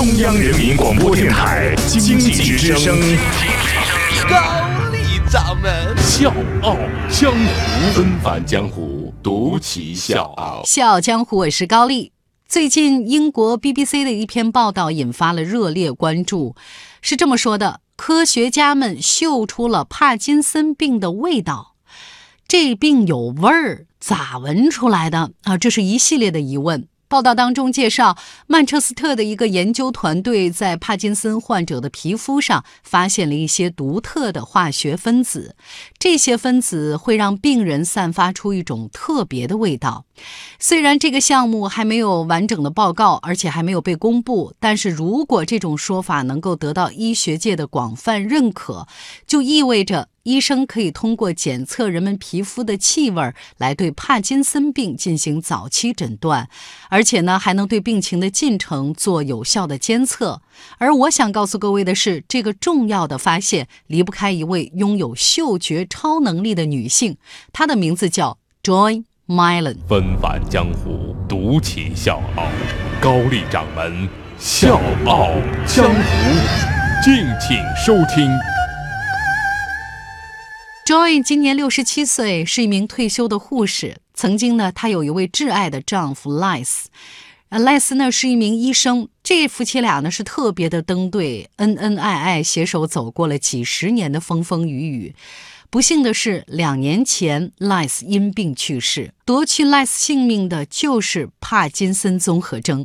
中央人民广播电台经济之声，高丽掌门笑傲江湖，纷繁江湖，独骑笑傲。笑傲江湖，我是高丽。最近，英国 BBC 的一篇报道引发了热烈关注，是这么说的：科学家们嗅出了帕金森病的味道，这病有味儿，咋闻出来的啊？这是一系列的疑问。报道当中介绍，曼彻斯特的一个研究团队在帕金森患者的皮肤上发现了一些独特的化学分子，这些分子会让病人散发出一种特别的味道。虽然这个项目还没有完整的报告，而且还没有被公布，但是如果这种说法能够得到医学界的广泛认可，就意味着。医生可以通过检测人们皮肤的气味来对帕金森病进行早期诊断，而且呢，还能对病情的进程做有效的监测。而我想告诉各位的是，这个重要的发现离不开一位拥有嗅觉超能力的女性，她的名字叫 Joy Milan。纷繁江湖，独起笑傲，高丽掌门笑傲江湖，敬请收听。Joy 今年六十七岁，是一名退休的护士。曾经呢，她有一位挚爱的丈夫赖斯，呃，赖斯呢是一名医生。这夫妻俩呢是特别的登对，恩恩爱爱，携手走过了几十年的风风雨雨。不幸的是，两年前赖斯因病去世，夺去赖斯性命的就是帕金森综合征。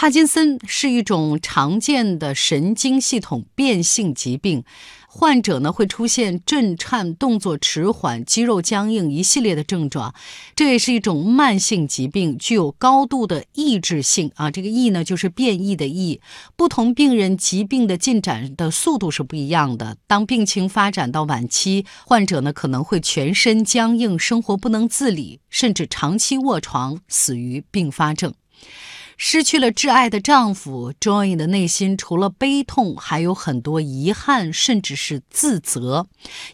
帕金森是一种常见的神经系统变性疾病。患者呢会出现震颤、动作迟缓、肌肉僵硬一系列的症状，这也是一种慢性疾病，具有高度的抑制性啊。这个抑呢就是变异的异。不同病人疾病的进展的速度是不一样的。当病情发展到晚期，患者呢可能会全身僵硬、生活不能自理，甚至长期卧床，死于并发症。失去了挚爱的丈夫，Joy 的内心除了悲痛，还有很多遗憾，甚至是自责，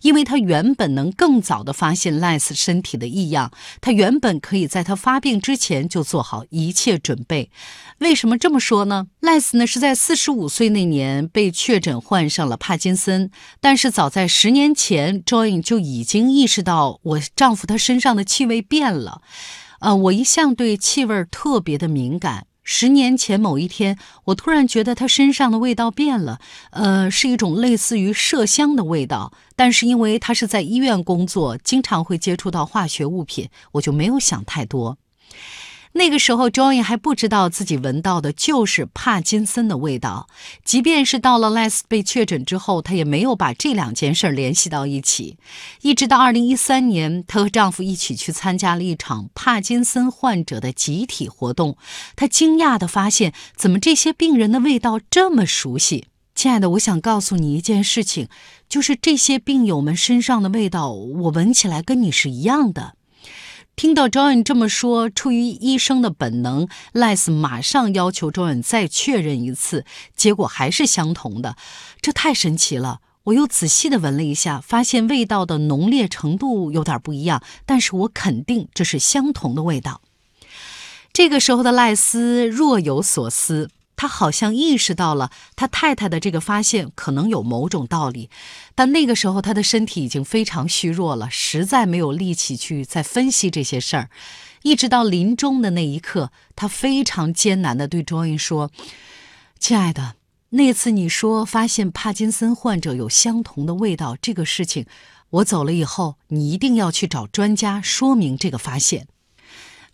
因为她原本能更早的发现 Les 身体的异样，她原本可以在他发病之前就做好一切准备。为什么这么说呢？Les 呢是在四十五岁那年被确诊患上了帕金森，但是早在十年前，Joy 就已经意识到我丈夫他身上的气味变了。呃，我一向对气味特别的敏感。十年前某一天，我突然觉得他身上的味道变了，呃，是一种类似于麝香的味道。但是因为他是在医院工作，经常会接触到化学物品，我就没有想太多。那个时候，Joy 还不知道自己闻到的就是帕金森的味道。即便是到了 Les 被确诊之后，她也没有把这两件事联系到一起。一直到2013年，她和丈夫一起去参加了一场帕金森患者的集体活动，她惊讶地发现，怎么这些病人的味道这么熟悉？亲爱的，我想告诉你一件事情，就是这些病友们身上的味道，我闻起来跟你是一样的。听到 John 这么说，出于医生的本能，Les 马上要求 John 再确认一次，结果还是相同的，这太神奇了。我又仔细的闻了一下，发现味道的浓烈程度有点不一样，但是我肯定这是相同的味道。这个时候的赖斯若有所思。他好像意识到了他太太的这个发现可能有某种道理，但那个时候他的身体已经非常虚弱了，实在没有力气去再分析这些事儿。一直到临终的那一刻，他非常艰难地对 Joy 说：“亲爱的，那次你说发现帕金森患者有相同的味道这个事情，我走了以后，你一定要去找专家说明这个发现。”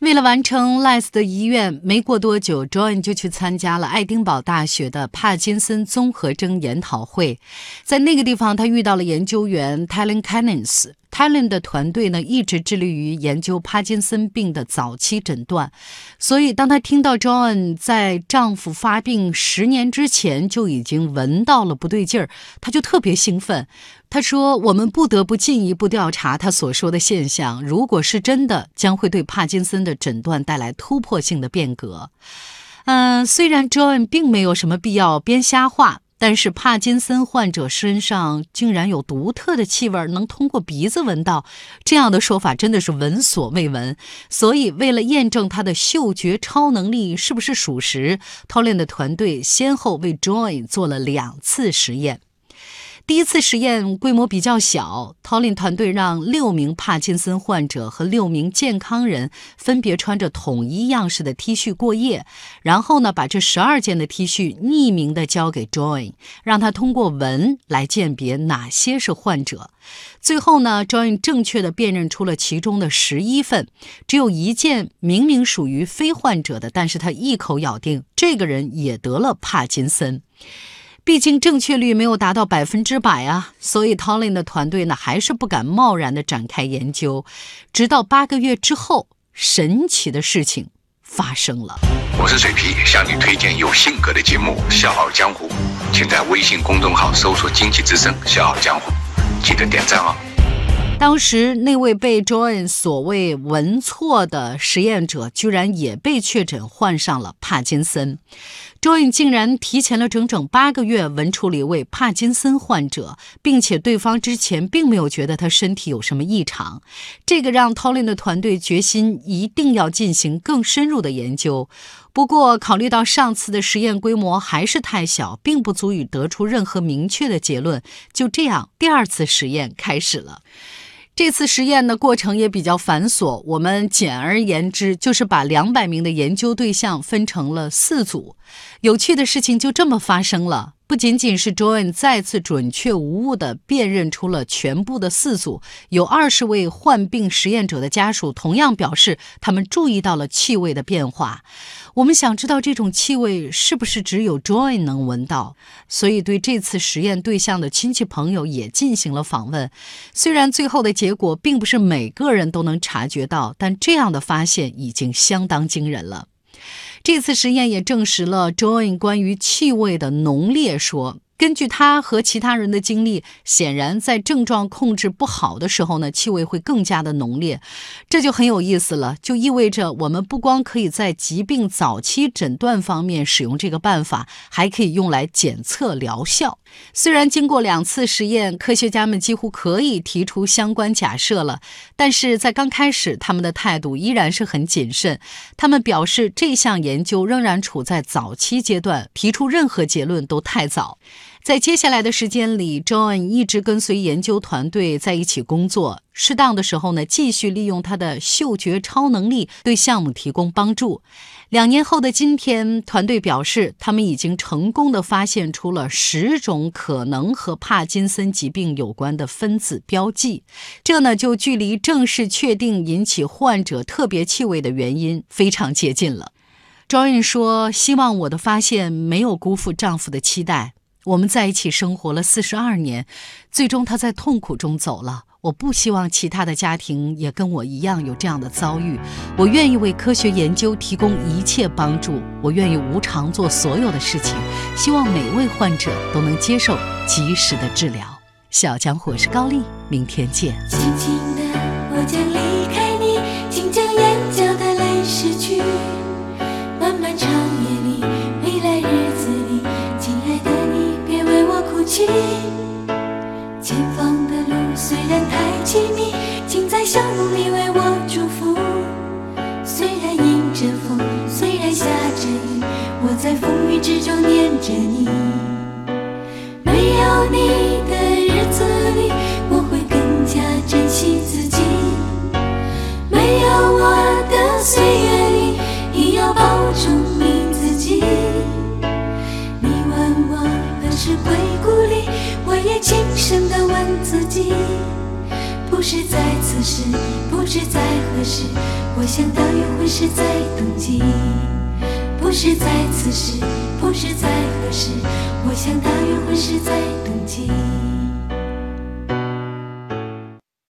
为了完成 Les 的遗愿，没过多久，John 就去参加了爱丁堡大学的帕金森综合征研讨会。在那个地方，他遇到了研究员 Talen Cannons。Talen 的团队呢，一直致力于研究帕金森病的早期诊断。所以，当他听到 John 在丈夫发病十年之前就已经闻到了不对劲儿，他就特别兴奋。他说：“我们不得不进一步调查他所说的现象。如果是真的，将会对帕金森的诊断带来突破性的变革。”嗯，虽然 John 并没有什么必要编瞎话。但是帕金森患者身上竟然有独特的气味，能通过鼻子闻到。这样的说法真的是闻所未闻。所以，为了验证他的嗅觉超能力是不是属实，Tolin 的团队先后为 Joy 做了两次实验。第一次实验规模比较小，Tolin 团队让六名帕金森患者和六名健康人分别穿着统一样式的 T 恤过夜，然后呢，把这十二件的 T 恤匿名的交给 Joy，让他通过闻来鉴别哪些是患者。最后呢，Joy 正确的辨认出了其中的十一份，只有一件明明属于非患者的，但是他一口咬定这个人也得了帕金森。毕竟正确率没有达到百分之百啊，所以 Tolin 的团队呢还是不敢贸然的展开研究。直到八个月之后，神奇的事情发生了。我是水皮，向你推荐有性格的节目《笑傲江湖》，请在微信公众号搜索“经济之声笑傲江湖”，记得点赞哦。当时那位被 Joan 所谓闻错的实验者，居然也被确诊患上了帕金森。Joan 竟然提前了整整八个月闻出了一位帕金森患者，并且对方之前并没有觉得他身体有什么异常。这个让 Tolin 的团队决心一定要进行更深入的研究。不过，考虑到上次的实验规模还是太小，并不足以得出任何明确的结论。就这样，第二次实验开始了。这次实验的过程也比较繁琐，我们简而言之就是把两百名的研究对象分成了四组。有趣的事情就这么发生了。不仅仅是 Joan 再次准确无误地辨认出了全部的四组，有二十位患病实验者的家属同样表示，他们注意到了气味的变化。我们想知道这种气味是不是只有 Joan 能闻到，所以对这次实验对象的亲戚朋友也进行了访问。虽然最后的结果并不是每个人都能察觉到，但这样的发现已经相当惊人了。这次实验也证实了 Join 关于气味的浓烈说。根据他和其他人的经历，显然在症状控制不好的时候呢，气味会更加的浓烈，这就很有意思了。就意味着我们不光可以在疾病早期诊断方面使用这个办法，还可以用来检测疗效。虽然经过两次实验，科学家们几乎可以提出相关假设了，但是在刚开始，他们的态度依然是很谨慎。他们表示，这项研究仍然处在早期阶段，提出任何结论都太早。在接下来的时间里，John 一直跟随研究团队在一起工作。适当的时候呢，继续利用他的嗅觉超能力对项目提供帮助。两年后的今天，团队表示，他们已经成功的发现出了十种可能和帕金森疾病有关的分子标记。这呢，就距离正式确定引起患者特别气味的原因非常接近了。John 说：“希望我的发现没有辜负丈夫的期待。”我们在一起生活了四十二年，最终他在痛苦中走了。我不希望其他的家庭也跟我一样有这样的遭遇。我愿意为科学研究提供一切帮助，我愿意无偿做所有的事情，希望每位患者都能接受及时的治疗。小江我是高丽，明天见。轻轻的，不是在此时，不知在何时，我想大约会是在冬季。不是在此时，不知在何时，我想大约会是在冬季。